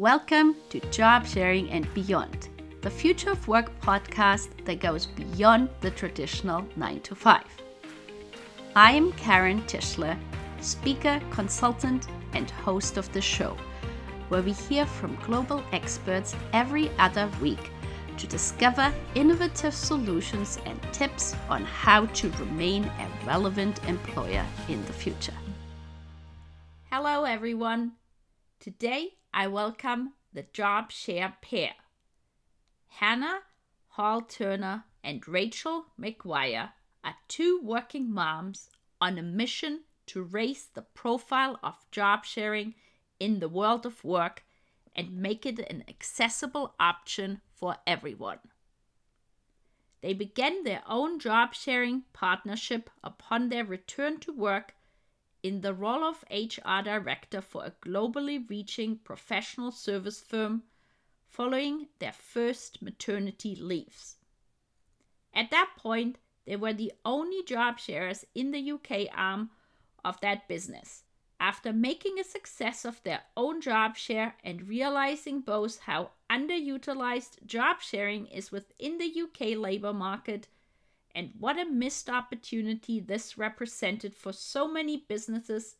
Welcome to Job Sharing and Beyond, the Future of Work podcast that goes beyond the traditional 9 to 5. I am Karen Tischler, speaker, consultant, and host of the show, where we hear from global experts every other week to discover innovative solutions and tips on how to remain a relevant employer in the future. Hello, everyone. Today I welcome the Job Share pair. Hannah Hall Turner and Rachel McGuire are two working moms on a mission to raise the profile of job sharing in the world of work and make it an accessible option for everyone. They began their own job sharing partnership upon their return to work in the role of HR director for a globally reaching professional service firm following their first maternity leaves. At that point, they were the only job sharers in the UK arm of that business. After making a success of their own job share and realizing both how underutilized job sharing is within the UK labour market and what a missed opportunity this represented for so many businesses.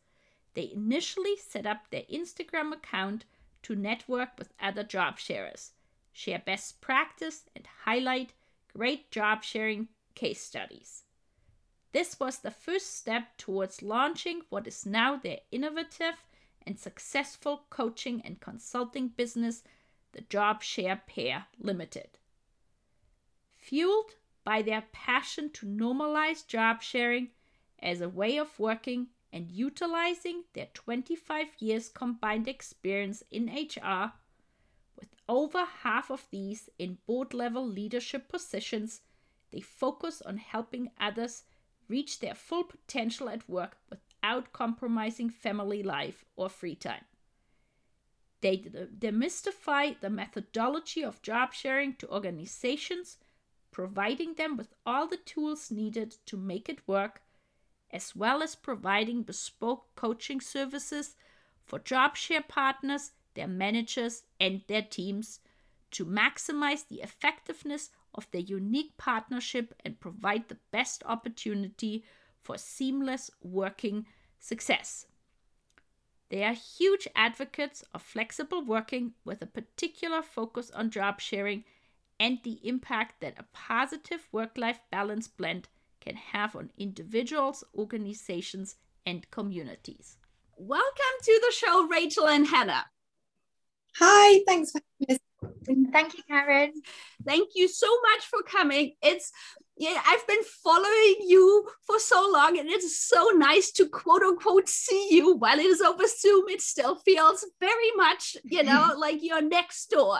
They initially set up their Instagram account to network with other job sharers, share best practice, and highlight great job sharing case studies. This was the first step towards launching what is now their innovative and successful coaching and consulting business, the Job Share Pair Limited. Fueled by their passion to normalize job sharing as a way of working and utilizing their 25 years combined experience in HR, with over half of these in board level leadership positions, they focus on helping others reach their full potential at work without compromising family life or free time. They demystify the methodology of job sharing to organizations providing them with all the tools needed to make it work, as well as providing bespoke coaching services for job share partners, their managers, and their teams to maximize the effectiveness of their unique partnership and provide the best opportunity for seamless working success. They are huge advocates of flexible working with a particular focus on job sharing and the impact that a positive work life balance blend can have on individuals, organizations, and communities. Welcome to the show, Rachel and Hannah. Hi, thanks for having us. Thank you, Karen. Thank you so much for coming. It's yeah, I've been following you for so long, and it's so nice to quote unquote see you while it is over Zoom. It still feels very much, you know, like you're next door.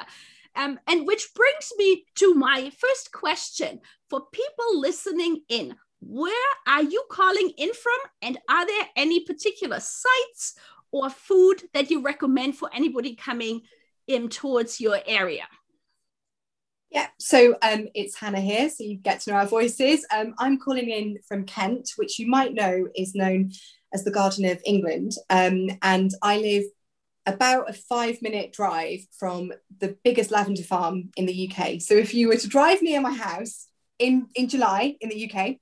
Um, and which brings me to my first question for people listening in. Where are you calling in from? And are there any particular sites or food that you recommend for anybody coming in towards your area? Yeah, so um, it's Hannah here, so you get to know our voices. Um, I'm calling in from Kent, which you might know is known as the Garden of England. Um, and I live about a five minute drive from the biggest lavender farm in the UK. So if you were to drive near my house in, in July in the UK,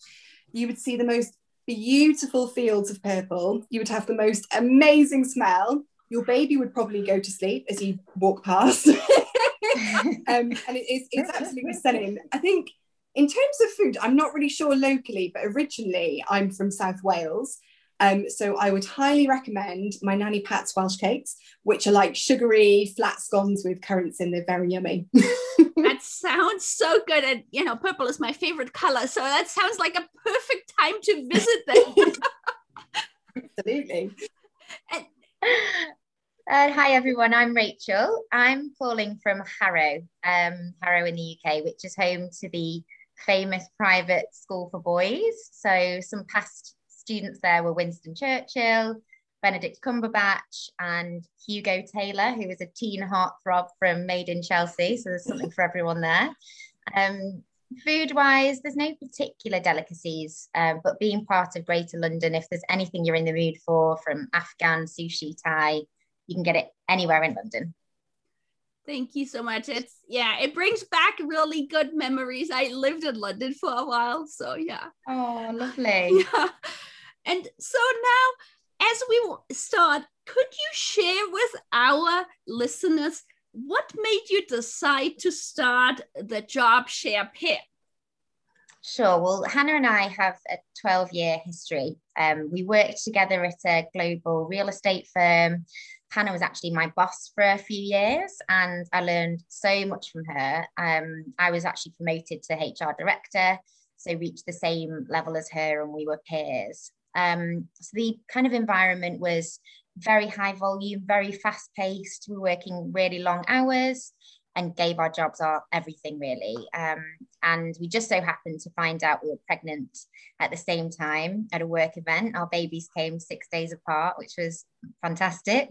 you would see the most beautiful fields of purple. You would have the most amazing smell. Your baby would probably go to sleep as you walk past. um, and it is, it's absolutely stunning. I think in terms of food, I'm not really sure locally, but originally I'm from South Wales. Um, so I would highly recommend my Nanny Pat's Welsh cakes, which are like sugary flat scones with currants in. They're very yummy. that sounds so good. And you know, purple is my favorite color. So that sounds like a perfect time to visit them. Absolutely. And- uh, hi everyone, I'm Rachel. I'm calling from Harrow, um, Harrow in the UK, which is home to the famous private school for boys. So some past students there were Winston Churchill, Benedict Cumberbatch, and Hugo Taylor, who was a teen heartthrob from Made in Chelsea. So there's something for everyone there. Um, food wise, there's no particular delicacies, um, but being part of Greater London, if there's anything you're in the mood for, from Afghan, sushi, Thai, you can get it anywhere in London. Thank you so much. It's yeah, it brings back really good memories. I lived in London for a while, so yeah. Oh, lovely. Yeah. And so now as we start, could you share with our listeners what made you decide to start the job share pit? Sure. Well, Hannah and I have a 12 year history. Um, we worked together at a global real estate firm. Hannah was actually my boss for a few years and I learned so much from her. Um, I was actually promoted to HR director, so reached the same level as her and we were peers. Um, so the kind of environment was very high volume, very fast paced. We were working really long hours and gave our jobs our everything really. Um, and we just so happened to find out we were pregnant at the same time at a work event. Our babies came six days apart, which was fantastic.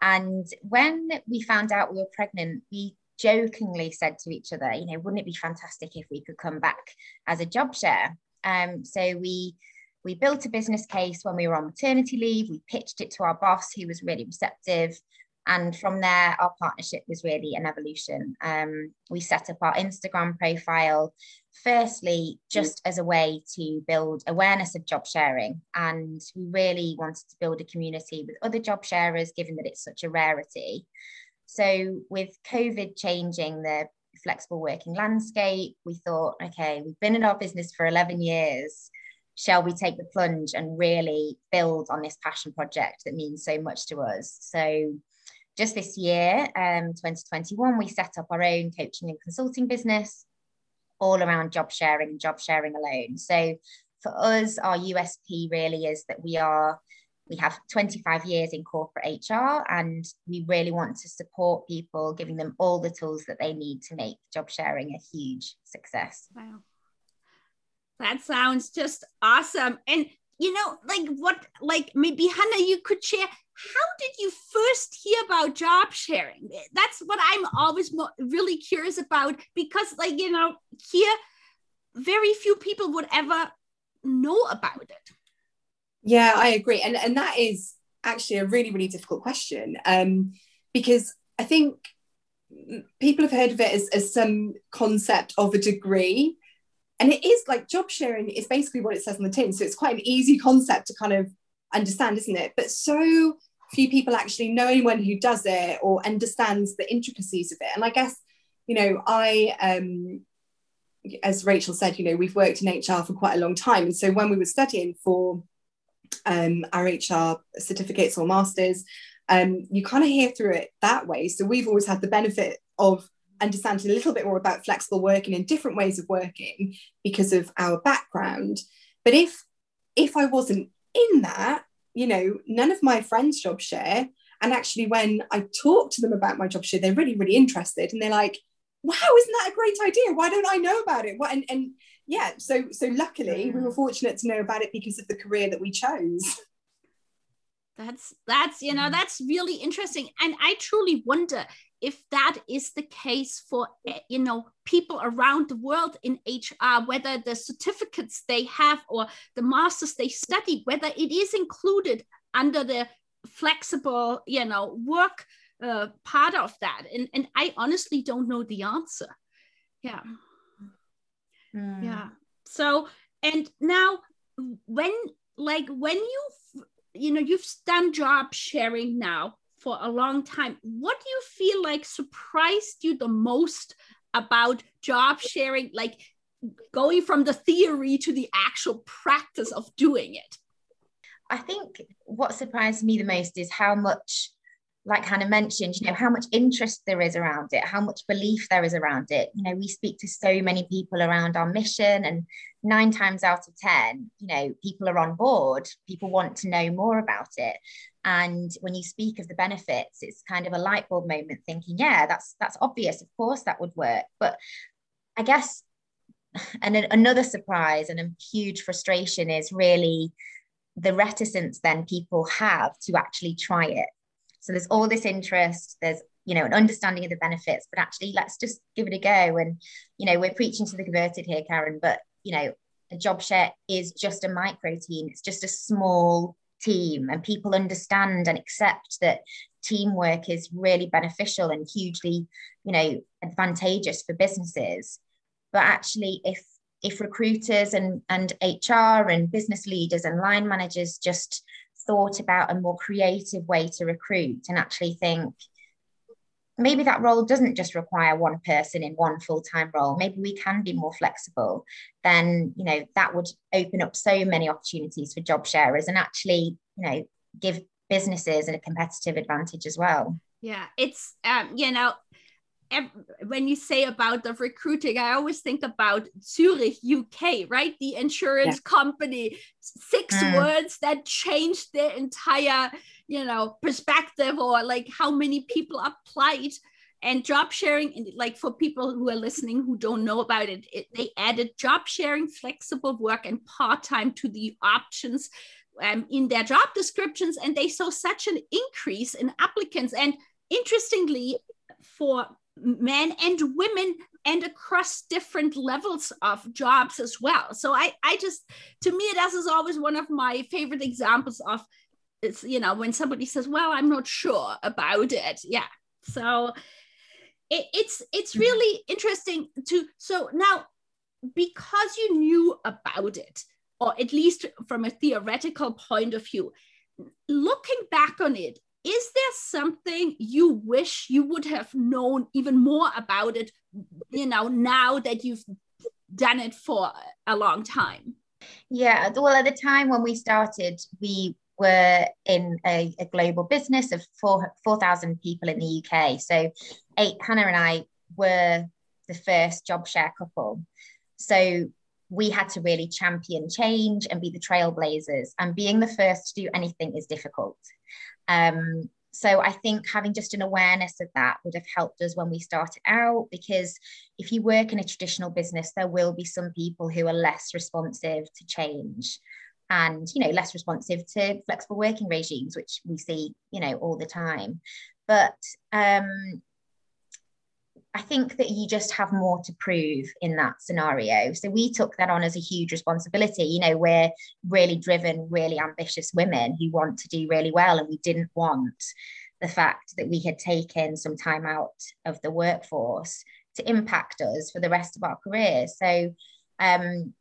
And when we found out we were pregnant, we jokingly said to each other, you know, wouldn't it be fantastic if we could come back as a job share? Um, so we we built a business case when we were on maternity leave. We pitched it to our boss, who was really receptive. And from there, our partnership was really an evolution. Um, we set up our Instagram profile, firstly, just as a way to build awareness of job sharing. And we really wanted to build a community with other job sharers, given that it's such a rarity. So, with COVID changing the flexible working landscape, we thought, okay, we've been in our business for 11 years. Shall we take the plunge and really build on this passion project that means so much to us? So, just this year, um, 2021, we set up our own coaching and consulting business all around job sharing and job sharing alone. So for us, our USP really is that we are we have 25 years in corporate HR and we really want to support people, giving them all the tools that they need to make job sharing a huge success. Wow. That sounds just awesome. And you know, like what, like maybe Hannah, you could share how did you first hear about job sharing? That's what I'm always really curious about because, like, you know, here, very few people would ever know about it. Yeah, I agree. And, and that is actually a really, really difficult question um, because I think people have heard of it as, as some concept of a degree. And it is like job sharing is basically what it says on the tin. So it's quite an easy concept to kind of understand, isn't it? But so few people actually know anyone who does it or understands the intricacies of it. And I guess, you know, I, um, as Rachel said, you know, we've worked in HR for quite a long time. And so when we were studying for um, our HR certificates or masters, um, you kind of hear through it that way. So we've always had the benefit of understanding a little bit more about flexible working and different ways of working because of our background. But if if I wasn't in that, you know, none of my friends job share. And actually, when I talk to them about my job share, they're really, really interested. And they're like, wow, isn't that a great idea? Why don't I know about it? What and, and yeah, so so luckily we were fortunate to know about it because of the career that we chose. That's that's you know, mm. that's really interesting. And I truly wonder if that is the case for eh, you know people around the world in hr whether the certificates they have or the masters they study whether it is included under the flexible you know work uh, part of that. And and i honestly don't know the answer. Yeah. Mm. yeah. So and now when like when you you know you've done job sharing now for a long time. What do you feel like surprised you the most about job sharing, like going from the theory to the actual practice of doing it? I think what surprised me the most is how much like Hannah mentioned, you know, how much interest there is around it, how much belief there is around it. You know, we speak to so many people around our mission, and nine times out of 10, you know, people are on board, people want to know more about it. And when you speak of the benefits, it's kind of a light bulb moment thinking, yeah, that's that's obvious. Of course that would work. But I guess and another surprise and a huge frustration is really the reticence then people have to actually try it so there's all this interest, there's you know an understanding of the benefits, but actually let's just give it a go. And you know, we're preaching to the converted here, Karen, but you know, a job share is just a micro team, it's just a small team and people understand and accept that teamwork is really beneficial and hugely, you know, advantageous for businesses. But actually, if if recruiters and, and HR and business leaders and line managers just thought about a more creative way to recruit and actually think, maybe that role doesn't just require one person in one full-time role. Maybe we can be more flexible. Then you know that would open up so many opportunities for job sharers and actually you know give businesses a competitive advantage as well. Yeah it's um you know when you say about the recruiting, I always think about Zurich, UK, right? The insurance yeah. company, six mm. words that changed their entire, you know, perspective or like how many people applied and job sharing like for people who are listening who don't know about it, it they added job sharing flexible work and part-time to the options um, in their job descriptions and they saw such an increase in applicants and interestingly for men and women and across different levels of jobs as well. So i i just to me this is always one of my favorite examples of it's you know when somebody says well i'm not sure about it. Yeah. So it, it's it's mm-hmm. really interesting to so now because you knew about it or at least from a theoretical point of view looking back on it is there something you wish you would have known even more about it you know now that you've done it for a long time? Yeah well at the time when we started we were in a, a global business of 4 4000 people in the uk so eight hannah and i were the first job share couple. So we had to really champion change and be the trailblazers and being the first to do anything is difficult um, so I think having just an awareness of that would have helped us when we started out because if you work in a traditional business, there will be some people who are less responsive to change and you know less responsive to flexible working regimes which we see you know all the time. But um I think that you just have more to prove in that scenario. So we took that on as a huge responsibility. You know, we're really driven, really ambitious women who want to do really well, and we didn't want the fact that we had taken some time out of the workforce to impact us for the rest of our careers. So, um,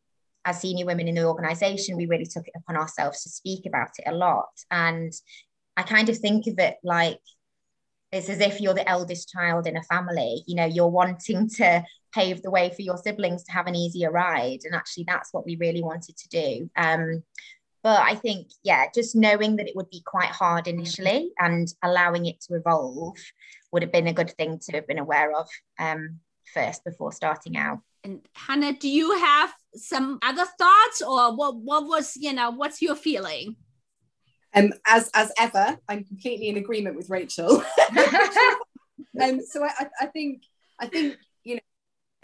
as senior women in the organization, we really took it upon ourselves to speak about it a lot. And I kind of think of it like it's as if you're the eldest child in a family. You know you're wanting to pave the way for your siblings to have an easier ride. And actually that's what we really wanted to do. Um, but i think yeah just knowing that it would be quite hard initially and allowing it to evolve would have been a good thing to have been aware of um, first before starting out. And hannah do you have some other thoughts or what what was you know what's your feeling um, as as ever, I'm completely in agreement with Rachel. um, so I, I think I think you know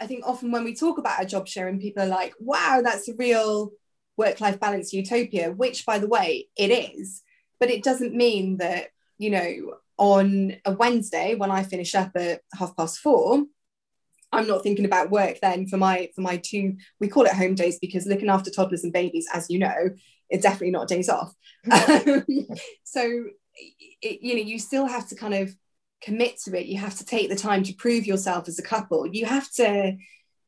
I think often when we talk about a job sharing, people are like, "Wow, that's a real work-life balance utopia," which, by the way, it is. But it doesn't mean that you know on a Wednesday when I finish up at half past four, I'm not thinking about work then for my for my two we call it home days because looking after toddlers and babies as you know it's definitely not days off. Um, so, it, you know, you still have to kind of commit to it. You have to take the time to prove yourself as a couple. You have to,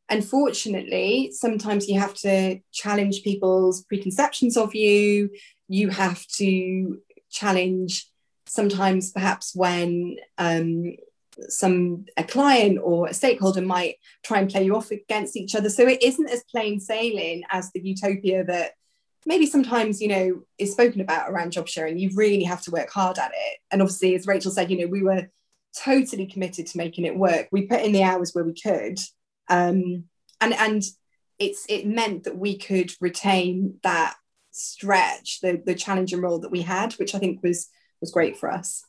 unfortunately, sometimes you have to challenge people's preconceptions of you. You have to challenge sometimes, perhaps, when um, some a client or a stakeholder might try and play you off against each other. So it isn't as plain sailing as the utopia that maybe sometimes you know is spoken about around job sharing you really have to work hard at it and obviously as rachel said you know we were totally committed to making it work we put in the hours where we could um, and and it's it meant that we could retain that stretch the the challenging role that we had which i think was was great for us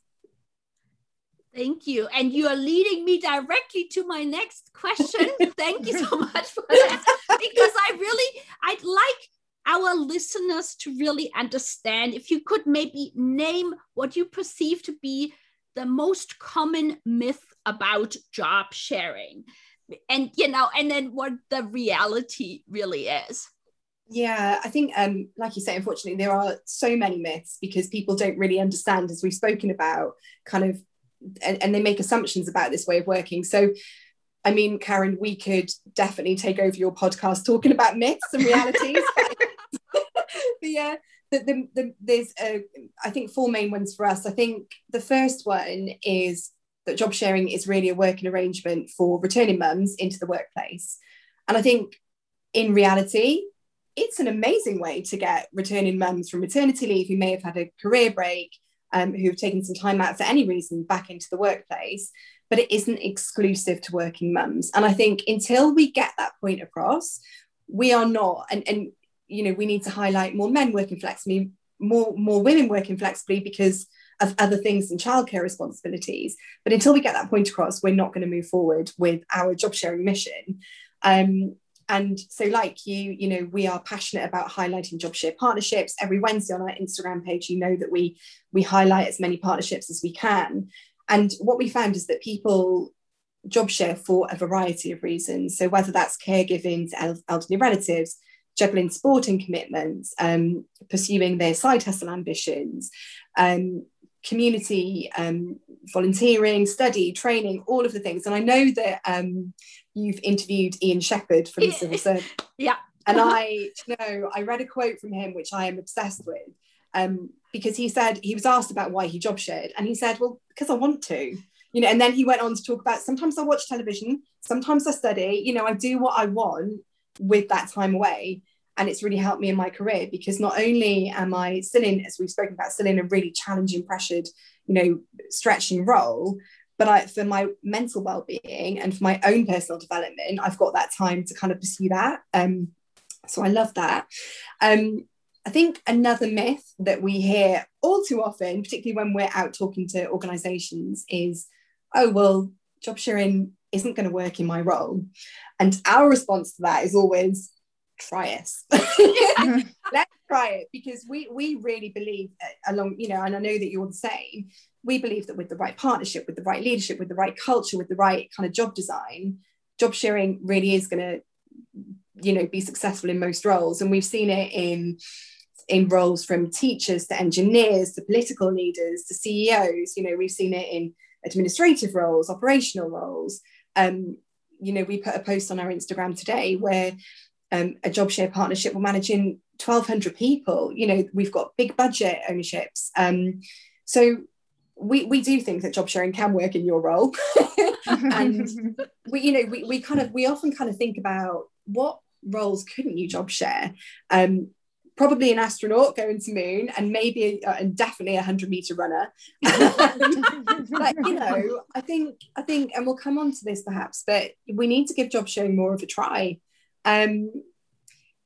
Thank you. And you are leading me directly to my next question. Thank you so much for that. Because I really, I'd like our listeners to really understand. If you could maybe name what you perceive to be the most common myth about job sharing. And you know and then what the reality really is. Yeah, I think, um, like you say, unfortunately, there are so many myths because people don't really understand, as we've spoken about, kind of, and, and they make assumptions about this way of working. So, I mean, Karen, we could definitely take over your podcast talking about myths and realities. yeah, the, the, the, there's, uh, I think, four main ones for us. I think the first one is that job sharing is really a working arrangement for returning mums into the workplace. And I think in reality, it's an amazing way to get returning mums from maternity leave who may have had a career break, um, who've taken some time out for any reason back into the workplace, but it isn't exclusive to working mums. And I think until we get that point across, we are not, and, and you know, we need to highlight more men working flexibly, more, more women working flexibly because of other things than childcare responsibilities. But until we get that point across, we're not going to move forward with our job sharing mission. Um, and so, like you, you know, we are passionate about highlighting job share partnerships. Every Wednesday on our Instagram page, you know that we we highlight as many partnerships as we can. And what we found is that people job share for a variety of reasons. So whether that's caregiving to elderly relatives, juggling sporting commitments, um, pursuing their side hustle ambitions, um, community um, volunteering, study, training, all of the things. And I know that um, you've interviewed Ian Shepherd from the Civil Service. Yeah. And I you know I read a quote from him which I am obsessed with. Um, because he said he was asked about why he job shared, and he said, Well, because I want to. You know, and then he went on to talk about sometimes I watch television, sometimes I study, you know, I do what I want with that time away. And it's really helped me in my career because not only am I still in, as we've spoken about, still in a really challenging, pressured, you know, stretching role, but I, for my mental well-being and for my own personal development i've got that time to kind of pursue that um, so i love that um, i think another myth that we hear all too often particularly when we're out talking to organizations is oh well job sharing isn't going to work in my role. And our response to that is always try us let's try it because we we really believe uh, along you know and i know that you're the same we believe that with the right partnership, with the right leadership, with the right culture, with the right kind of job design, job sharing really is going to, you know, be successful in most roles. And we've seen it in in roles from teachers to engineers to political leaders to CEOs. You know, we've seen it in administrative roles, operational roles. Um, you know, we put a post on our Instagram today where um, a job share partnership will managing 1,200 people. You know, we've got big budget ownerships. Um, so we, we do think that job sharing can work in your role and we you know we, we kind of we often kind of think about what roles couldn't you job share um probably an astronaut going to moon and maybe uh, and definitely a 100 meter runner but you know i think i think and we'll come on to this perhaps but we need to give job sharing more of a try um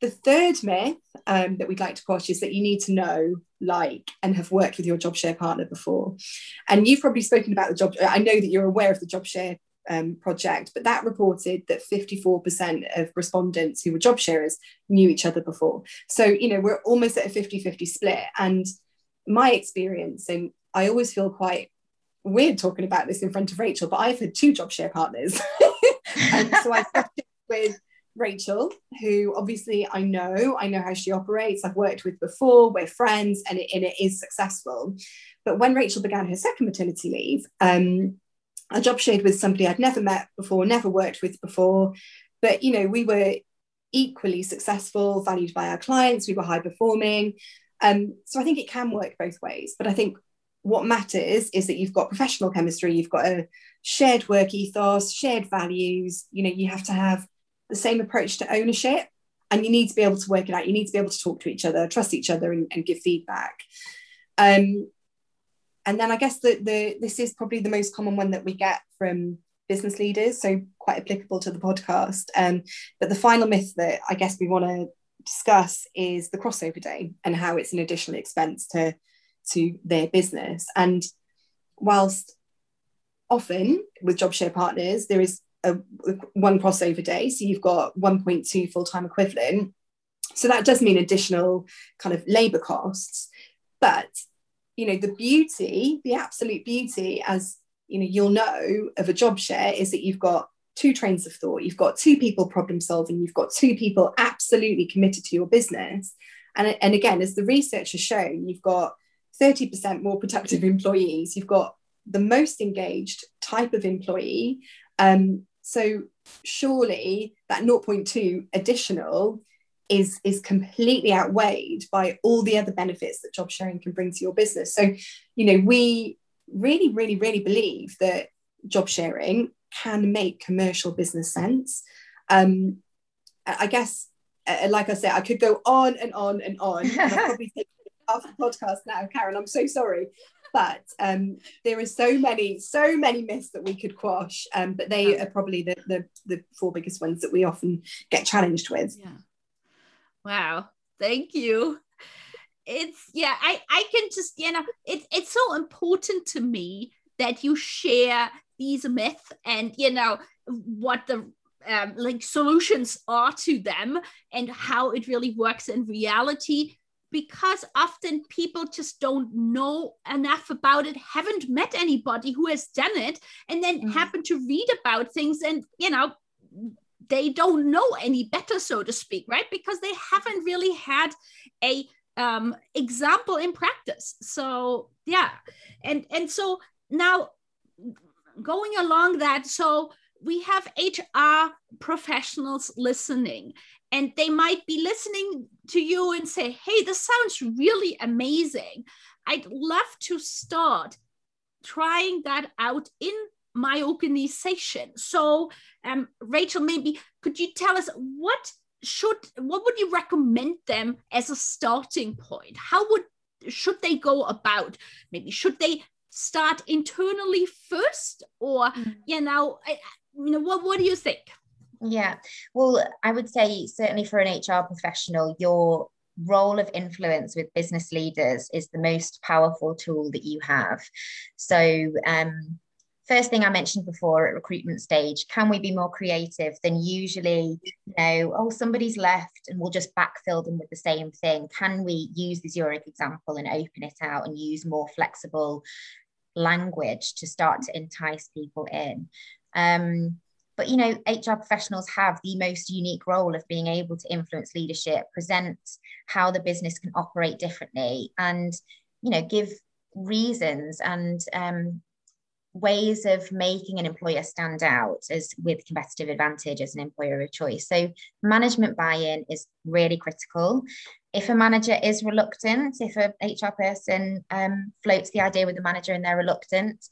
the third myth um, that we'd like to quash is that you need to know, like, and have worked with your job share partner before. And you've probably spoken about the job. I know that you're aware of the job share um, project, but that reported that 54% of respondents who were job sharers knew each other before. So, you know, we're almost at a 50 50 split. And my experience, and I always feel quite weird talking about this in front of Rachel, but I've had two job share partners. and so I started with Rachel, who obviously I know, I know how she operates. I've worked with before, we're friends, and it, and it is successful. But when Rachel began her second maternity leave, um, I job shared with somebody I'd never met before, never worked with before. But you know, we were equally successful, valued by our clients, we were high performing. Um, so I think it can work both ways. But I think what matters is that you've got professional chemistry, you've got a shared work ethos, shared values. You know, you have to have the same approach to ownership and you need to be able to work it out you need to be able to talk to each other trust each other and, and give feedback um, and then i guess that the this is probably the most common one that we get from business leaders so quite applicable to the podcast um, but the final myth that i guess we want to discuss is the crossover day and how it's an additional expense to to their business and whilst often with job share partners there is a, one crossover day. So you've got 1.2 full time equivalent. So that does mean additional kind of labor costs. But, you know, the beauty, the absolute beauty, as you know, you'll know of a job share is that you've got two trains of thought. You've got two people problem solving, you've got two people absolutely committed to your business. And, and again, as the research has shown, you've got 30% more productive employees, you've got the most engaged type of employee. Um, so surely that 0.2 additional is, is completely outweighed by all the other benefits that job sharing can bring to your business. So, you know, we really, really, really believe that job sharing can make commercial business sense. Um, I guess, uh, like I said, I could go on and on and on. And probably take half the podcast now, Karen. I'm so sorry. But um, there are so many, so many myths that we could quash. Um, but they are probably the, the the four biggest ones that we often get challenged with. Yeah. Wow. Thank you. It's yeah, I, I can just, you know, it, it's so important to me that you share these myths and you know what the um, like solutions are to them and how it really works in reality because often people just don't know enough about it haven't met anybody who has done it and then mm-hmm. happen to read about things and you know they don't know any better so to speak right? Because they haven't really had a um, example in practice. So yeah. And and so now going along that, so we have HR professionals listening, and they might be listening to you and say, Hey, this sounds really amazing. I'd love to start trying that out in my organization. So, um, Rachel, maybe could you tell us what should what would you recommend them as a starting point? How would should they go about? Maybe should they start internally first or mm. you know I, you know what what do you think yeah well i would say certainly for an hr professional your role of influence with business leaders is the most powerful tool that you have so um first thing I mentioned before at recruitment stage, can we be more creative than usually, you know, oh, somebody's left and we'll just backfill them with the same thing? Can we use the Zurich example and open it out and use more flexible language to start to entice people in. Um, but you know, HR professionals have the most unique role of being able to influence leadership, present how the business can operate differently, and you know, give reasons and um, ways of making an employer stand out as with competitive advantage as an employer of choice. So management buy-in is really critical if a manager is reluctant, if a HR person um, floats the idea with the manager and they're reluctant,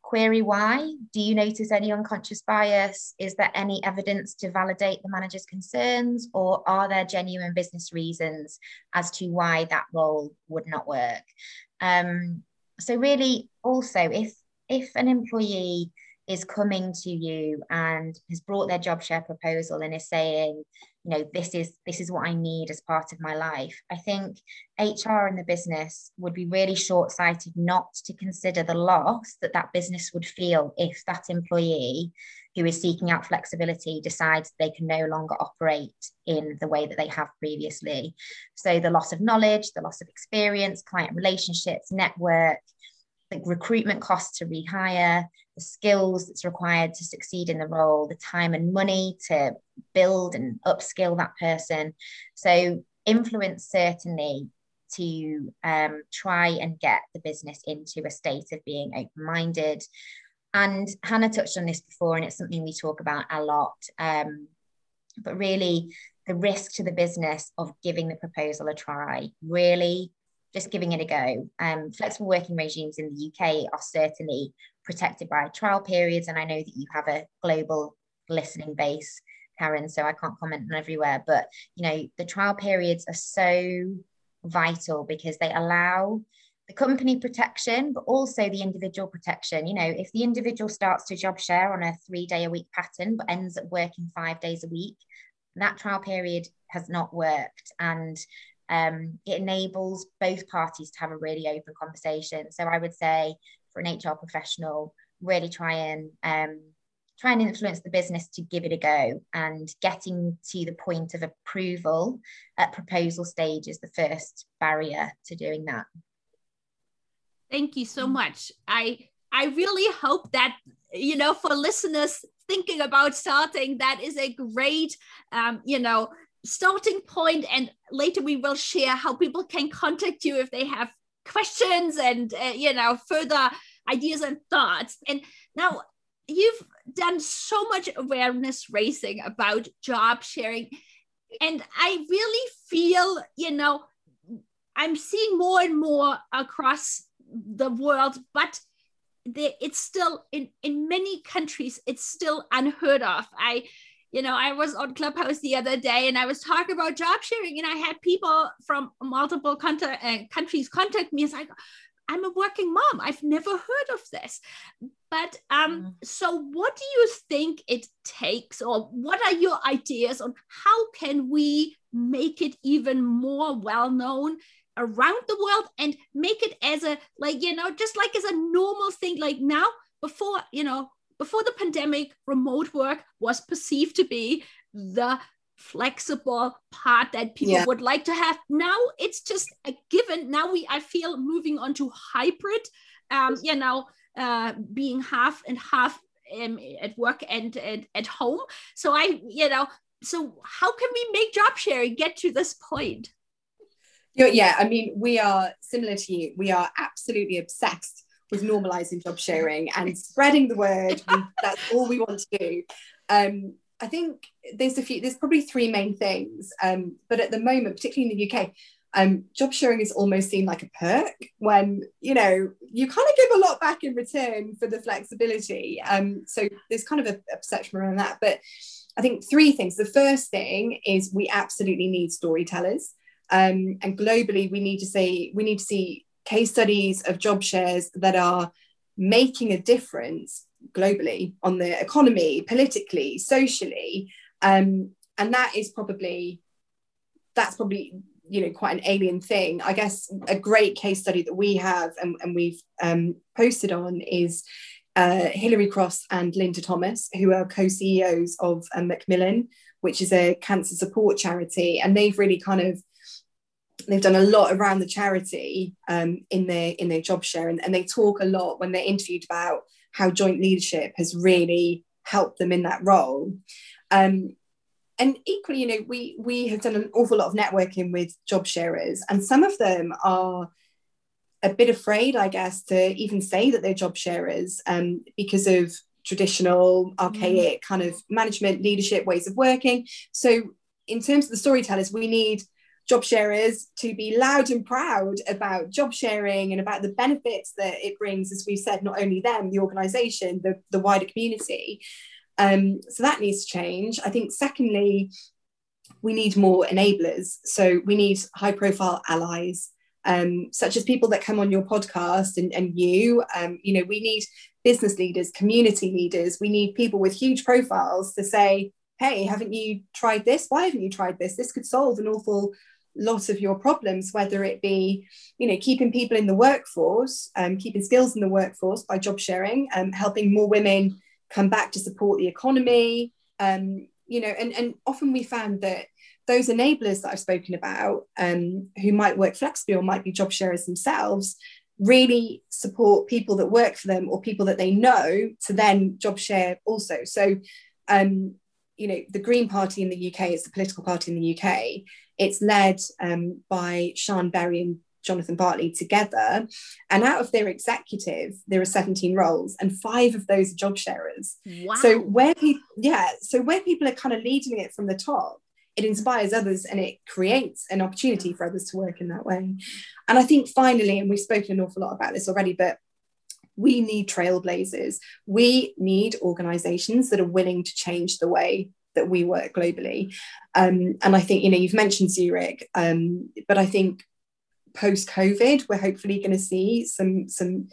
query why. Do you notice any unconscious bias? Is there any evidence to validate the manager's concerns, or are there genuine business reasons as to why that role would not work? Um, so really, also, if if an employee is coming to you and has brought their job share proposal and is saying, you know, this is this is what I need as part of my life. I think HR in the business would be really short-sighted not to consider the loss that that business would feel if that employee who is seeking out flexibility decides they can no longer operate in the way that they have previously. So the loss of knowledge, the loss of experience, client relationships, network, the recruitment costs to rehire, the skills that's required to succeed in the role, the time and money to build and upskill that person. So, influence certainly to um, try and get the business into a state of being open minded. And Hannah touched on this before, and it's something we talk about a lot. Um, but really, the risk to the business of giving the proposal a try, really just giving it a go. Um, flexible working regimes in the UK are certainly protected by trial periods, and I know that you have a global listening base, Karen, so I can't comment on everywhere, but you know the trial periods are so vital because they allow the company protection, but also the individual protection. You know, if the individual starts to job share on a three day a week pattern, but ends up working five days a week, that trial period has not worked. And um, it enables both parties to have a really open conversation. So I would say for an HR professional, really try and um, try and influence the business to give it a go and getting to the point of approval at proposal stage is the first barrier to doing that. Thank you so much. I I really hope that you know for listeners thinking about starting, that is a great, um, you know, starting. And later we will share how people can contact you if they have questions and, uh, you know, further ideas and thoughts. And now you've done so much awareness raising about job sharing. And I really feel, you know, I'm seeing more and more across the world, but the, it's still in in many countries it's still unheard of. I, you know, I was on Clubhouse the other day and I was talking about job sharing, and I had people from multiple contact, uh, countries contact me. It's like, I'm a working mom. I've never heard of this. But um, mm. so what do you think it takes, or what are your ideas on how can we make it even more well known around the world and make it as a like you know just like as a normal thing like now before you know before the pandemic remote work was perceived to be the flexible part that people yeah. would like to have. Now it's just a given. Now we i feel moving on to hybrid. Um you know uh being half and half um, at work and, and at home. So i you know so how can we make job sharing? Get to this point. Yeah, I mean, we are similar to you. We are absolutely obsessed with normalizing job sharing and spreading the word. that's all we want to do. Um, I think there's a few, there's probably three main things. Um, but at the moment, particularly in the UK, um, job sharing is almost seen like a perk when you know you kind of give a lot back in return for the flexibility. Um, so there's kind of a, a perception around that. But I think three things. The first thing is we absolutely need storytellers. Um, and globally, we need to say we need to see case studies of job shares that are making a difference globally on the economy, politically, socially, um, and that is probably that's probably you know quite an alien thing. I guess a great case study that we have and, and we've um, posted on is. Uh, Hilary Cross and Lynda Thomas, who are co CEOs of um, Macmillan, which is a cancer support charity. And they've really kind of they've done a lot around the charity um, in their in their job share. And, and they talk a lot when they're interviewed about how joint leadership has really helped them in that role. Um, and equally you know we we have done an awful lot of networking with job sharers and some of them are a bit afraid i guess to even say that they're job sharers um, because of traditional archaic mm. kind of management leadership ways of working. So in terms of the storytellers we need job sharers to be loud and proud about job sharing and about the benefits that it brings, as we said, not only them, the organization, the, the wider community. Um, so that needs to change. I think, secondly, we need more enablers. So we need high profile allies. Um, such as people that come on your podcast and, and you, um, you know, we need business leaders, community leaders. We need people with huge profiles to say, hey, haven't you tried this? Why haven't you tried this? This could solve an awful lot of your problems, whether it be, you know, keeping people in the workforce, um, keeping skills in the workforce by job sharing, um, helping more women come back to support the economy, um, you know, and, and often we found that those enablers that I've spoken about, um, who might work flexibly or might be job sharers themselves, really support people that work for them or people that they know to then job share also. So, um, you know, the Green Party in the UK is the political party in the UK it's led um, by Sian Berry and Jonathan Bartley together. And out of their executive, there are 17 roles, and five of those are job sharers. Wow. So where people, yeah, so where people are kind of leading it from the top, it inspires others and it creates an opportunity for others to work in that way. And I think finally, and we've spoken an awful lot about this already, but we need trailblazers. We need organizations that are willing to change the way that we work globally. Um, and I think, you know, you've mentioned Zurich, um, but I think post COVID, we're hopefully going to see some, some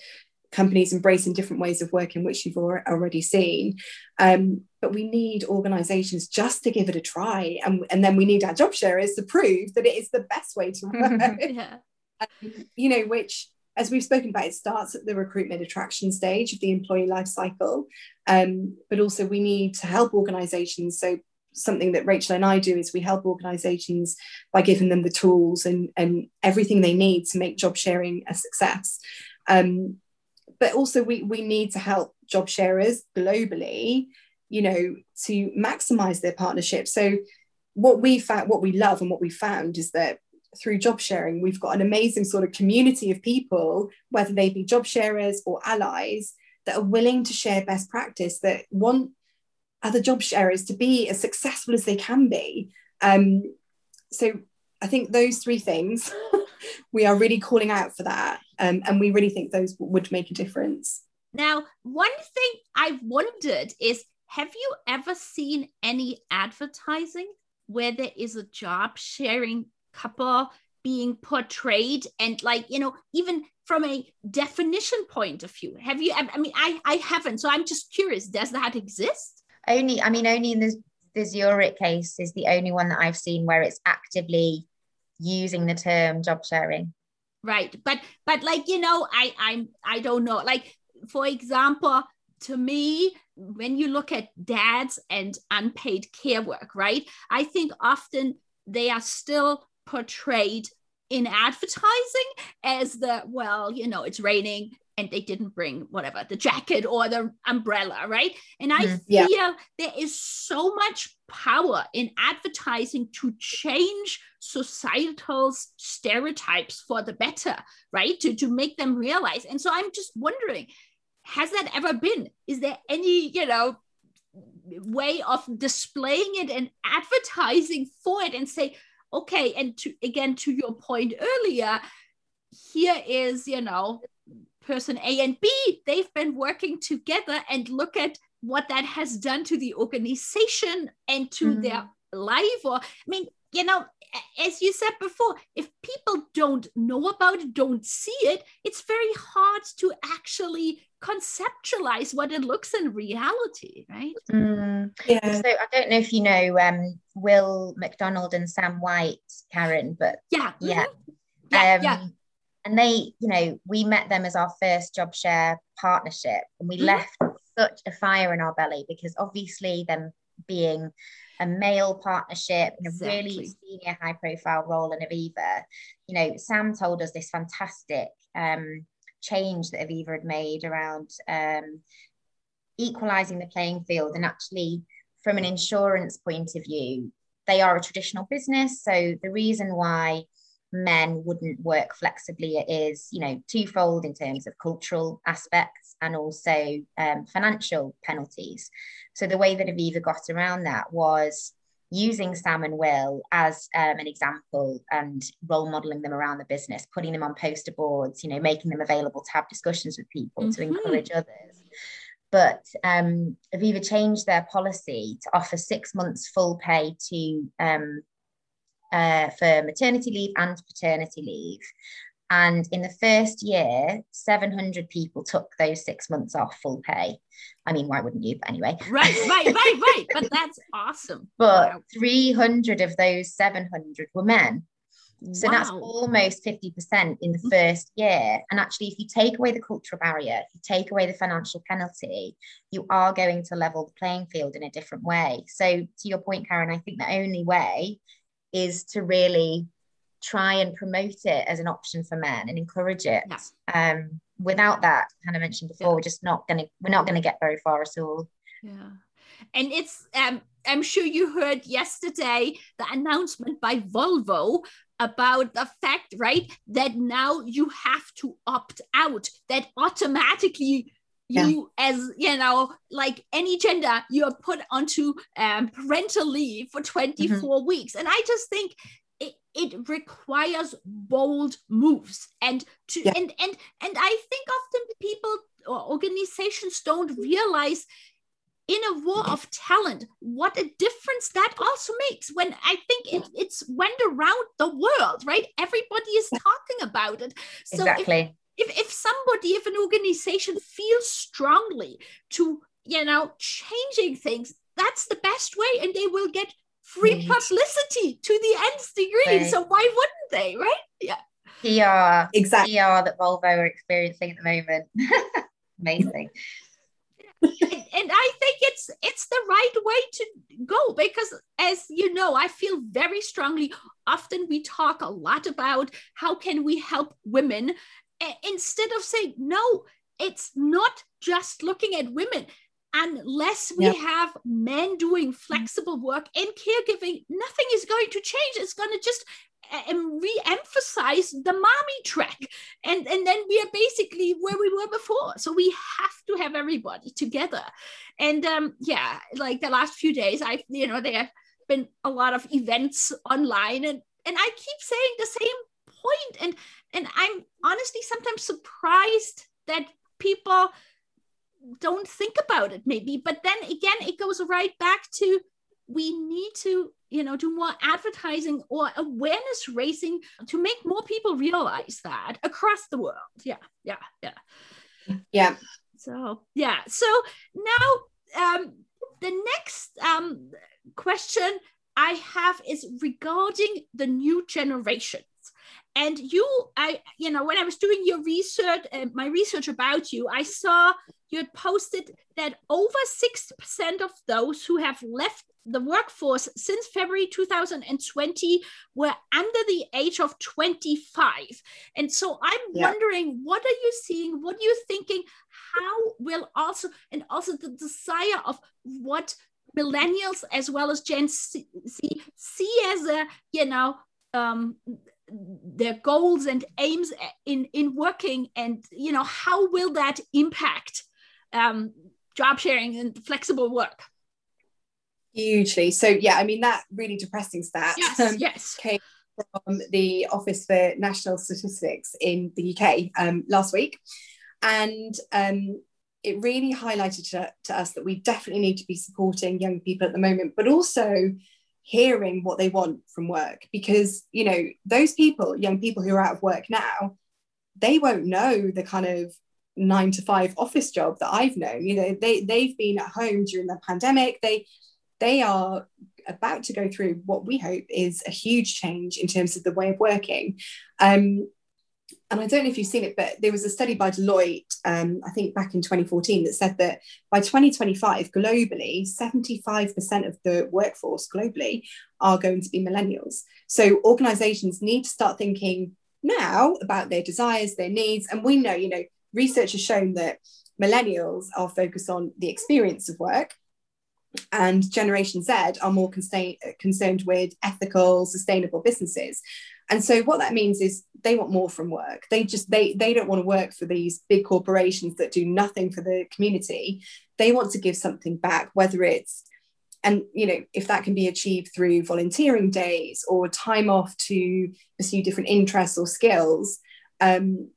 companies embracing different ways of working, which you've already seen. Um, but we need organizations just to give it a try. And, and then we need our job sharers to prove that it is the best way to work. yeah. Um, you know, which as we've spoken about, it starts at the recruitment attraction stage of the employee life cycle. Um, but also, we need to help organizations. So, something that Rachel and I do is we help organizations by giving them the tools and, and everything they need to make job sharing a success. Um, but also, we, we need to help job sharers globally you know, to maximize their partnership. So what we found, what we love and what we found is that through job sharing, we've got an amazing sort of community of people, whether they be job sharers or allies, that are willing to share best practice, that want other job sharers to be as successful as they can be. Um, so I think those three things, we are really calling out for that. Um, and we really think those would make a difference. Now, one thing I've wondered is have you ever seen any advertising where there is a job sharing couple being portrayed and like you know even from a definition point of view. Have you i mean i i haven't so i'm just curious does that exist? Only i mean only in the the zurich case is the only one that i've seen where it's actively using the term job sharing. Right but but like you know i i'm i don't know like for example to me when you look at dads and unpaid care work right i think often they are still portrayed in advertising as the well you know it's raining and they didn't bring whatever the jacket or the umbrella right? And i mm, feel yeah. there is so much power in advertising to change societal stereotypes for the better right? To, to make them realize. And so i'm just wondering has that ever been? Is there any you know way of displaying it and advertising for it and say okay and to again to your point earlier here is you know person a and b they've been working together and look at what that has done to the organization and to mm-hmm. their life or i mean you know as you said before if people don't know about it don't see it it's very hard to actually conceptualize what it looks in reality, right? Mm. Yeah. So I don't know if you know um, Will McDonald and Sam White, Karen, but yeah, yeah. Mm-hmm. Yeah, um, yeah. And they, you know, we met them as our first job share partnership, and we mm-hmm. left such a fire in our belly because obviously them being a male partnership in a exactly. really senior high profile role in Aviva. You know, Sam told us this fantastic um, change that Aviva had made around um, equalizing the playing field and actually from an insurance point of view they are a traditional business so the reason why men wouldn't work flexibly is you know twofold in terms of cultural aspects and also um, financial penalties so the way that aviva got around that was using Sam and Will as um, an example and role modeling them around the business, putting them on poster boards, you know, making them available to have discussions with people mm-hmm. to encourage others. But um, Aviva changed their policy to offer six months full pay to um, uh, for maternity leave and paternity leave. And in the first year, 700 people took those six months off full pay. I mean, why wouldn't you? But anyway. Right, right, right, right. But that's awesome. But wow. 300 of those 700 were men. So wow. that's almost 50% in the mm. first year. And actually, if you take away the cultural barrier, if you take away the financial penalty, you are going to level the playing field in a different way. So, to your point, Karen, I think the only way is to really try and promote it as an option for men and encourage it. Yeah. Um, without that, kind of mentioned before, yeah. we're just not gonna we're not gonna get very far at all. Yeah. And it's um I'm sure you heard yesterday the announcement by Volvo about the fact, right, that now you have to opt out, that automatically you yeah. as you know like any gender you're put onto um, parental leave for 24 mm-hmm. weeks and i just think it requires bold moves and to yeah. and and and i think often people or organizations don't realize in a war of talent what a difference that also makes when i think it, it's went around the world right everybody is talking about it so exactly if, if, if somebody if an organization feels strongly to you know changing things that's the best way and they will get free right. publicity to the nth degree. Right. So why wouldn't they, right? Yeah. PR, exactly. PR that Volvo are experiencing at the moment. Amazing. and, and I think it's it's the right way to go because as you know I feel very strongly often we talk a lot about how can we help women instead of saying no it's not just looking at women. Unless we yep. have men doing flexible work and caregiving, nothing is going to change. It's going to just re-emphasize the mommy track. And and then we are basically where we were before. So we have to have everybody together. And um yeah like the last few days i've you know there have been a lot of events online. And and i keep saying the same point. And and i'm honestly sometimes surprised that people don't think about it maybe but then again it goes right back to we need to you know do more advertising or awareness raising to make more people realize that across the world. Yeah yeah yeah. Yeah. So yeah. So now um the next um question i have is regarding the new generations and you i you know when i was doing your research uh, my research about you i saw you had posted that over 60% of those who have left the workforce since February 2020 were under the age of 25. And so I'm yeah. wondering, what are you seeing? What are you thinking? How will also, and also the desire of what millennials as well as Gen Z see as a, you know, um, their goals and aims in, in working and, you know, how will that impact um, job sharing and flexible work? Hugely. So yeah, I mean that really depressing stat yes, um, yes. came from the Office for National Statistics in the UK um, last week, and um, it really highlighted to, to us that we definitely need to be supporting young people at the moment, but also hearing what they want from work because you know those people, young people who are out of work now, they won't know the kind of nine to five office job that I've known. You know, they they've been at home during the pandemic. They they are about to go through what we hope is a huge change in terms of the way of working. Um, and I don't know if you've seen it, but there was a study by Deloitte, um, I think back in 2014, that said that by 2025, globally, 75% of the workforce globally are going to be millennials. So organizations need to start thinking now about their desires, their needs. And we know, you know, research has shown that millennials are focused on the experience of work and Generation Z are more con- concerned with ethical, sustainable businesses. And so what that means is they want more from work. They just they they don't want to work for these big corporations that do nothing for the community. They want to give something back, whether it's and you know if that can be achieved through volunteering days or time off to pursue different interests or skills um,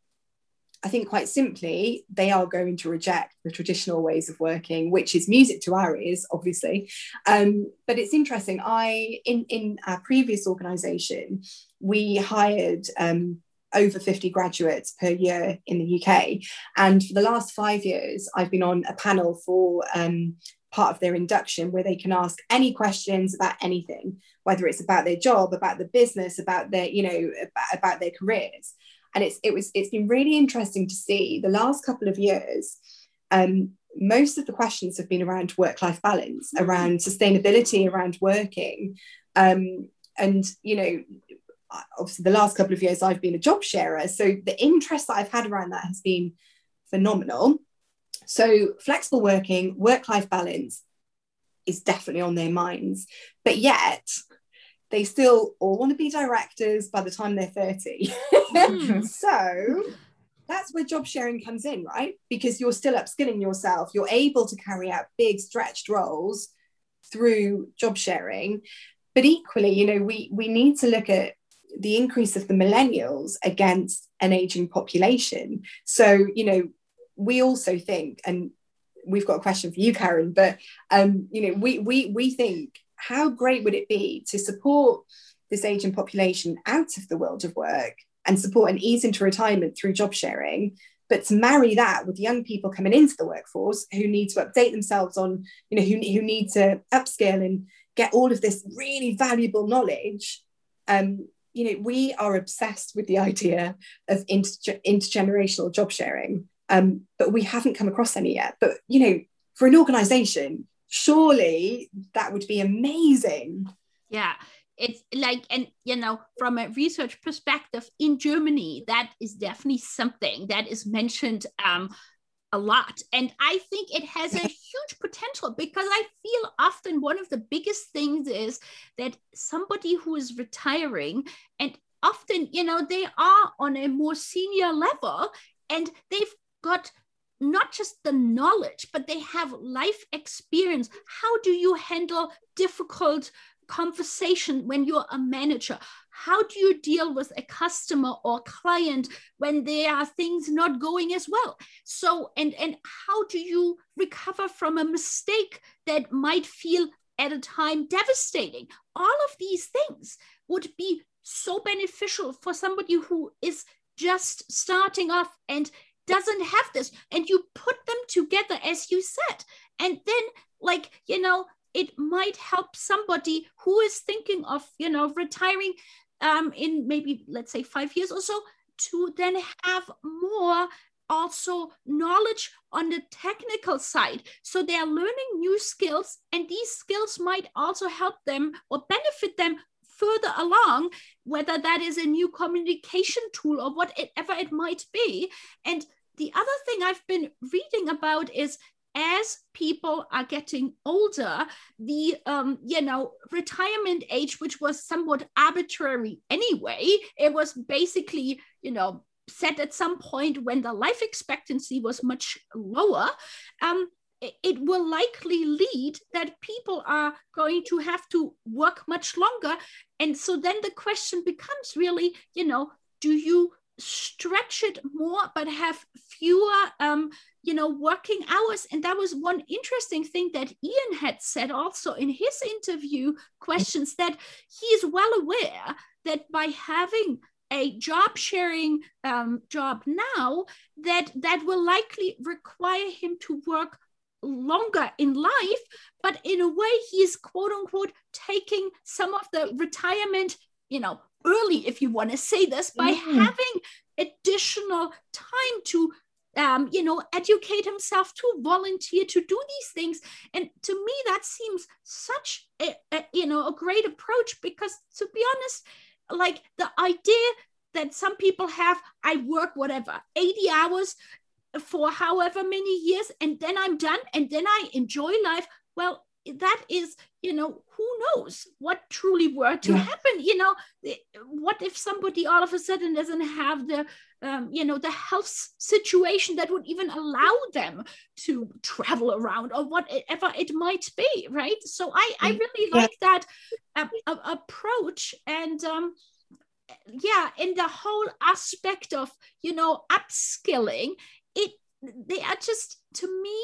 I think quite simply, they are going to reject the traditional ways of working, which is music to our ears, obviously. Um, but it's interesting. I in in our previous organisation, we hired um, over 50 graduates per year in the UK, and for the last five years, I've been on a panel for. Um, part of their induction where they can ask any questions about anything whether it's about their job about the business about their you know about, about their careers and it's it was it's been really interesting to see the last couple of years um, most of the questions have been around work life balance around sustainability around working um, and you know obviously the last couple of years i've been a job sharer so the interest that i've had around that has been phenomenal so flexible working work life balance is definitely on their minds but yet they still all want to be directors by the time they're 30. Mm. so that's where job sharing comes in, right? Because you're still upskilling yourself, you're able to carry out big stretched roles through job sharing. But equally, you know, we we need to look at the increase of the millennials against an aging population. So, you know, we also think, and we've got a question for you, Karen, but um, you know, we we we think how great would it be to support this aging population out of the world of work and support an ease into retirement through job sharing but to marry that with young people coming into the workforce who need to update themselves on you know who, who need to upskill and get all of this really valuable knowledge um, you know we are obsessed with the idea of inter- intergenerational job sharing um, but we haven't come across any yet. But you know for an organization surely that would be amazing. Yeah it's like and you know from a research perspective in germany that is definitely something that is mentioned um a lot. And I think it has a huge potential because I feel often one of the biggest things is that somebody who is retiring and often, you know, they are on a more senior level and they've got not just the knowledge, but they have life experience. How do you handle difficult conversation when you're a manager? How do you deal with a customer or client when there are things not going as well? So, and and how do you recover from a mistake that might feel at a time devastating? All of these things would be so beneficial for somebody who is just starting off and doesn't have this and you put them together as you said and then like you know it might help somebody who is thinking of you know retiring um, in maybe let's say five years or so to then have more also knowledge on the technical side. So they are learning new skills and these skills might also help them or benefit them further along whether that is a new communication tool or whatever it might be. And the other thing i've been reading about is as people are getting older, the um, you know retirement age, which was somewhat arbitrary anyway, it was basically you know set at some point when the life expectancy was much lower. Um, it will likely lead that people are going to have to work much longer. And so then the question becomes really, you know, do you stretch it more but have fewer um, you know working hours and that was one interesting thing that ian had said also in his interview questions that he is well aware that by having a job sharing um, job now that that will likely require him to work longer in life but in a way he is quote unquote taking some of the retirement you know early if you want to say this by mm-hmm. having additional time to um, you know, educate himself to volunteer to do these things. And to me, that seems such a, a, you know a great approach because to be honest, like the idea that some people have, I work whatever 80 hours for however many years and then I'm done and then I enjoy life. Well, that is you know who knows what truly were to yeah. happen you know what if somebody all of a sudden doesn't have the um, you know the health situation that would even allow them to travel around or whatever it might be right so i i mm, really yeah. like that uh, approach and um yeah in the whole aspect of you know upskilling it they are just to me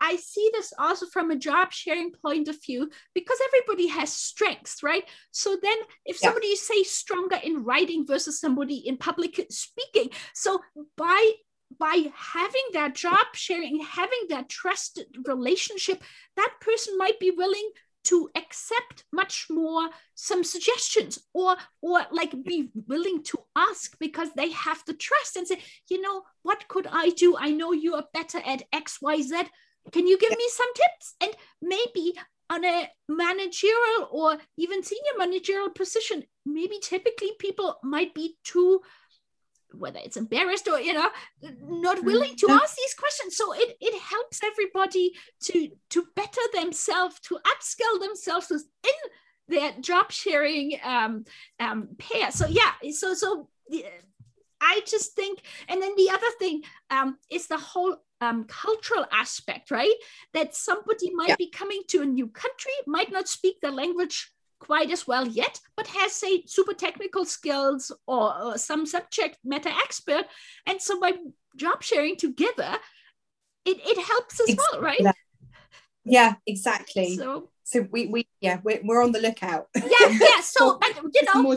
I see this also from a job sharing point of view because everybody has strengths, right? So then if somebody yeah. say stronger in writing versus somebody in public speaking, so by by having that job sharing, having that trusted relationship, that person might be willing to accept much more some suggestions or or like be willing to ask because they have the trust and say you know what could i do i know you are better at xyz can you give me some tips? And maybe on a managerial or even senior managerial position, maybe typically people might be too whether it's embarrassed or you know not mm-hmm. willing to ask these questions so it, it helps everybody to to better themselves to upskill themselves within their job sharing um, um, pair so yeah so so i just think and then the other thing um, is the whole um, cultural aspect, right? That somebody might yeah. be coming to a new country, might not speak the language quite as well yet, but has, say, super technical skills or, or some subject matter expert. And so by job sharing together, it, it helps as exactly. well, right? Yeah, exactly. So, so we, we yeah we're, we're on the lookout yeah yeah so but you know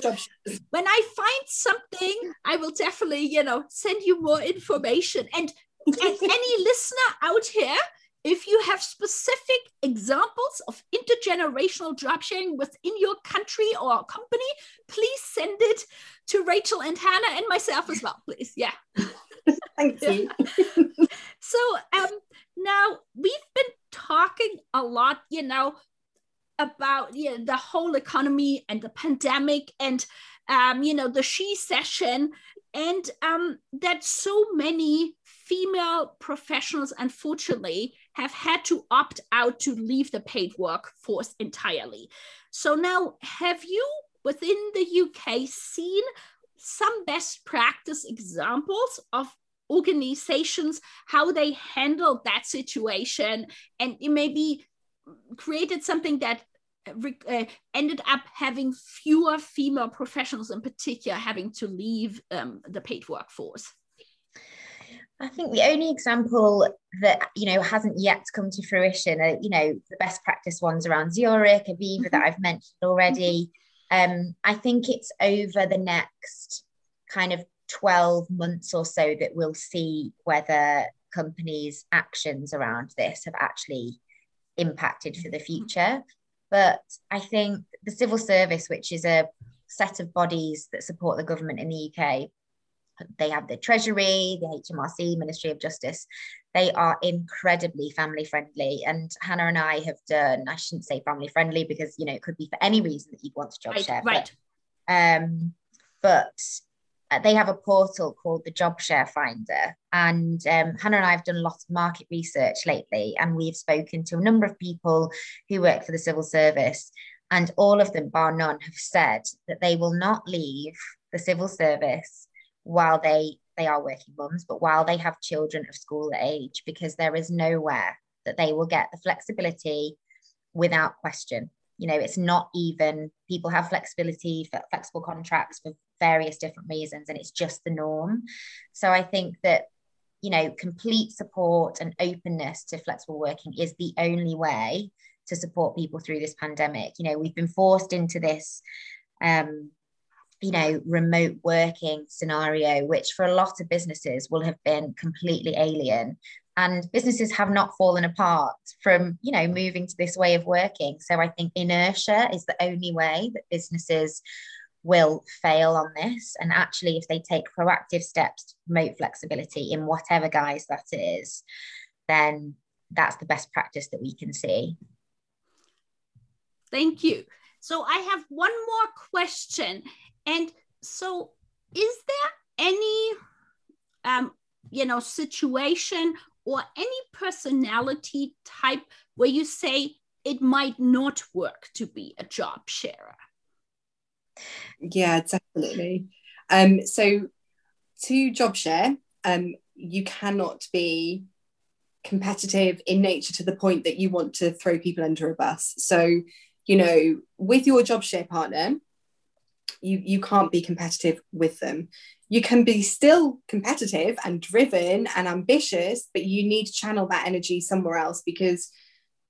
when i find something i will definitely you know send you more information and any listener out here, if you have specific examples of intergenerational job sharing within your country or company, please send it to Rachel and Hannah and myself as well, please. Yeah. Thank you. so um, now we've been talking a lot, you know, about you know, the whole economy and the pandemic and um, you know the shecession and um, that so many female professionals, unfortunately, have had to opt out to leave the paid workforce entirely. So now, have you within the UK seen some best practice examples of organizations how they handled that situation and it maybe created something that uh, ended up having fewer female professionals in particular having to leave um, the paid workforce I think the only example that you know hasn't yet come to fruition are you know the best practice ones around Zurich, Aviva mm-hmm. that I've mentioned already. Mm-hmm. Um, I think it's over the next kind of 12 months or so that we'll see whether companies' actions around this have actually impacted for the mm-hmm. future. But I think the civil service, which is a set of bodies that support the government in the UK, they have the Treasury, the HMRC, Ministry of Justice. They are incredibly family friendly. And Hannah and I have done, I shouldn't say family friendly because, you know, it could be for any reason that you'd want to job right, share. Right. But, um, but uh, they have a portal called the Job Share Finder. And um, Hannah and I have done a lot of market research lately, and we've spoken to a number of people who work for the civil service. And all of them, bar none, have said that they will not leave the civil service while they they are working mums, but while they have children of school age, because there is nowhere that they will get the flexibility without question. You know, it's not even people have flexibility for flexible contracts for various different reasons, and it's just the norm. So I think that you know, complete support and openness to flexible working is the only way to support people through this pandemic. You know, we've been forced into this um, you know remote working scenario which for a lot of businesses will have been completely alien. And businesses have not fallen apart from you know moving to this way of working. So i think inertia is the only way that businesses will fail on this. And actually if they take proactive steps to promote flexibility in whatever guise that is then that's the best practice that we can see. Thank you. So i have one more question and so, is there any, um, you know, situation or any personality type where you say it might not work to be a job sharer? Yeah, definitely. Um, so, to job share, um, you cannot be competitive in nature to the point that you want to throw people under a bus. So, you know, with your job share partner, you you can't be competitive with them. You can be still competitive and driven and ambitious but you need to channel that energy somewhere else because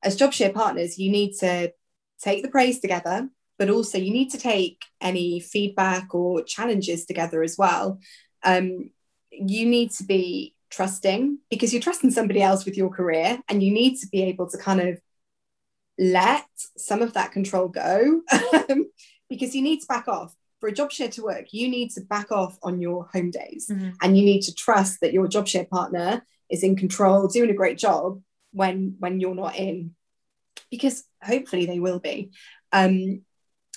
as job share partners you need to take the praise together but also you need to take any feedback or challenges together as well. Um, you need to be trusting because you're trusting somebody else with your career and you need to be able to kind of let some of that control go because you need to back off for a job share to work, you need to back off on your home days mm-hmm. and you need to trust that your job share partner is in control, doing a great job when when you're not in. Because hopefully they will be. Um,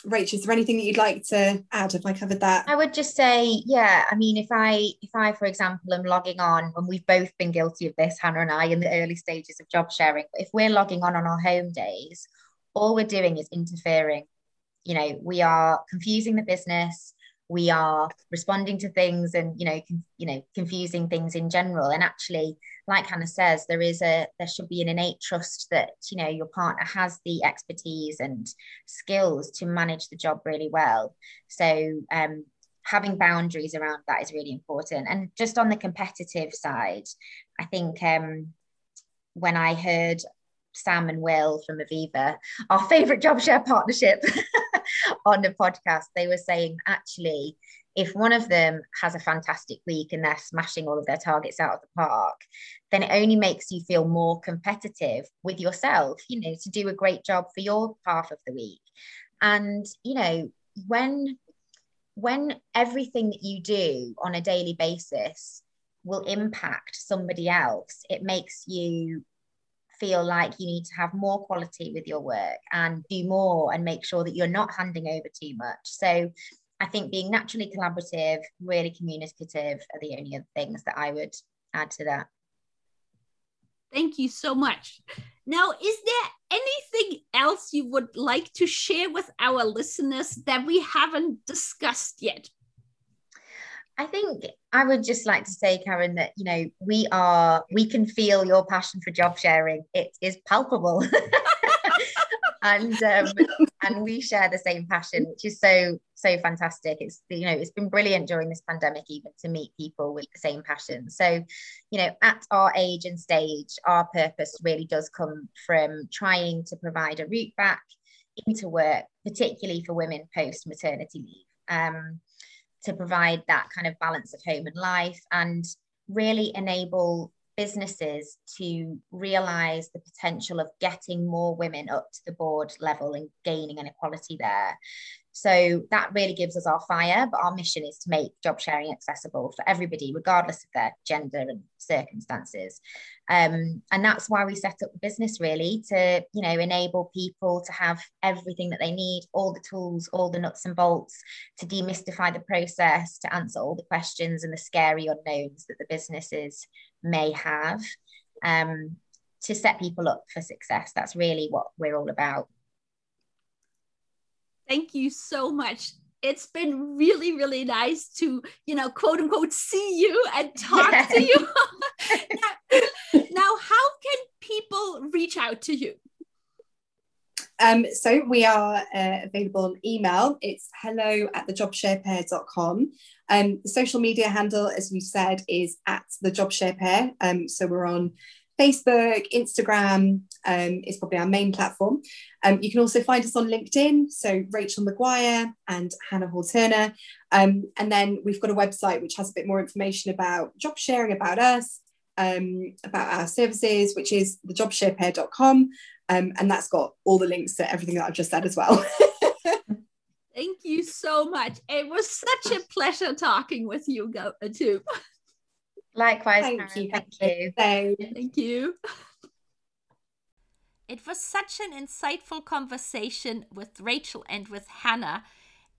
Rachel, is there anything that you'd like to add? Have I covered that? I would just say, yeah. I mean, if I, if I, for example, am logging on, and we've both been guilty of this, Hannah and I, in the early stages of job sharing. But if we're logging on on our home days, all we're doing is interfering you know we are confusing the business. We are responding to things and you know con- you know confusing things in general. And actually like hannah says there is a there should be an innate trust that you know your partner has the expertise and skills to manage the job really well. So um having boundaries around that is really important. And just on the competitive side i think um when i heard Sam and Will from Aviva, our favorite job share partnership, on the podcast. They were saying actually, if one of them has a fantastic week and they're smashing all of their targets out of the park, then it only makes you feel more competitive with yourself, you know, to do a great job for your half of the week. And, you know, when when everything that you do on a daily basis will impact somebody else, it makes you feel like you need to have more quality with your work and do more and make sure that you're not handing over too much. So I think being naturally collaborative, really communicative are the only other things that I would add to that. Thank you so much. Now, is there anything else you would like to share with our listeners that we haven't discussed yet? I think I would just like to say, Karen, that you know we are we can feel your passion for job sharing. It is palpable. and um, and we share the same passion, which is so so fantastic. It's you know it's been brilliant during this pandemic even to meet people with the same passion. So, you know, at our age and stage, our purpose really does come from trying to provide a route back into work, particularly for women post maternity leave, um, to provide that kind of balance of home and life and really enable businesses to realize the potential of getting more women up to the board level and gaining an equality there. So that really gives us our fire, but our mission is to make job sharing accessible for everybody, regardless of their gender and circumstances. Um, and that's why we set up the business really to, you know, enable people to have everything that they need, all the tools, all the nuts and bolts to demystify the process, to answer all the questions and the scary unknowns that the businesses may have, um, to set people up for success. That's really what we're all about. Thank you so much. It's been really, really nice to, you know, quote unquote, see you and talk yeah. to you. now, now, how can people reach out to you? Um, so we are uh, available on email. It's hello at thejobsharepair.com. Um, the social media handle, as we said, is at the job share pair. Um, so we're on Facebook, Instagram um, is probably our main platform. Um, you can also find us on LinkedIn, so Rachel McGuire and Hannah Hall Turner. Um, and then we've got a website which has a bit more information about job sharing, about us, um, about our services, which is thejobsharepair.com. Um, and that's got all the links to everything that I've just said as well. Thank you so much. It was such a pleasure talking with you, go- too. Likewise. Thank Karen. you. Thank you. Thank you. It was such an insightful conversation with Rachel and with Hannah.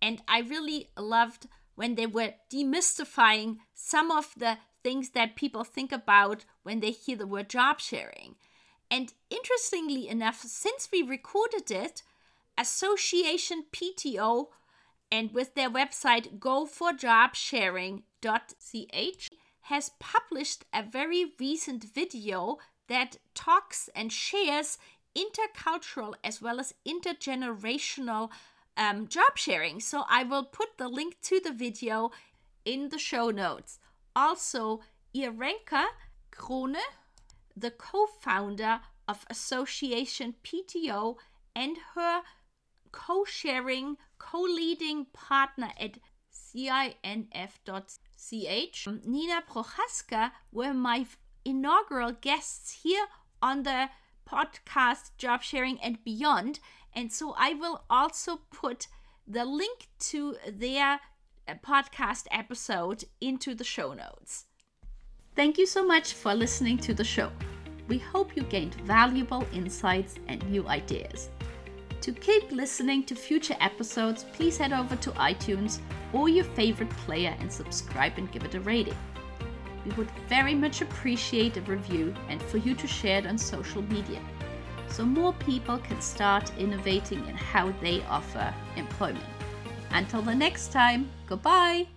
And I really loved when they were demystifying some of the things that people think about when they hear the word job sharing. And interestingly enough, since we recorded it, Association PTO and with their website goforjobsharing.ch has published a very recent video that talks and shares intercultural as well as intergenerational um, job sharing. So I will put the link to the video in the show notes. Also, Irenka Krone, the co founder of Association PTO, and her co sharing, co leading partner at CINF.com CH. Nina Prochaska were my inaugural guests here on the podcast Job Sharing and Beyond. And so I will also put the link to their uh, podcast episode into the show notes. Thank you so much for listening to the show. We hope you gained valuable insights and new ideas. To keep listening to future episodes, please head over to iTunes or your favorite player and subscribe and give it a rating. We would very much appreciate a review and for you to share it on social media so more people can start innovating in how they offer employment. Until the next time, goodbye.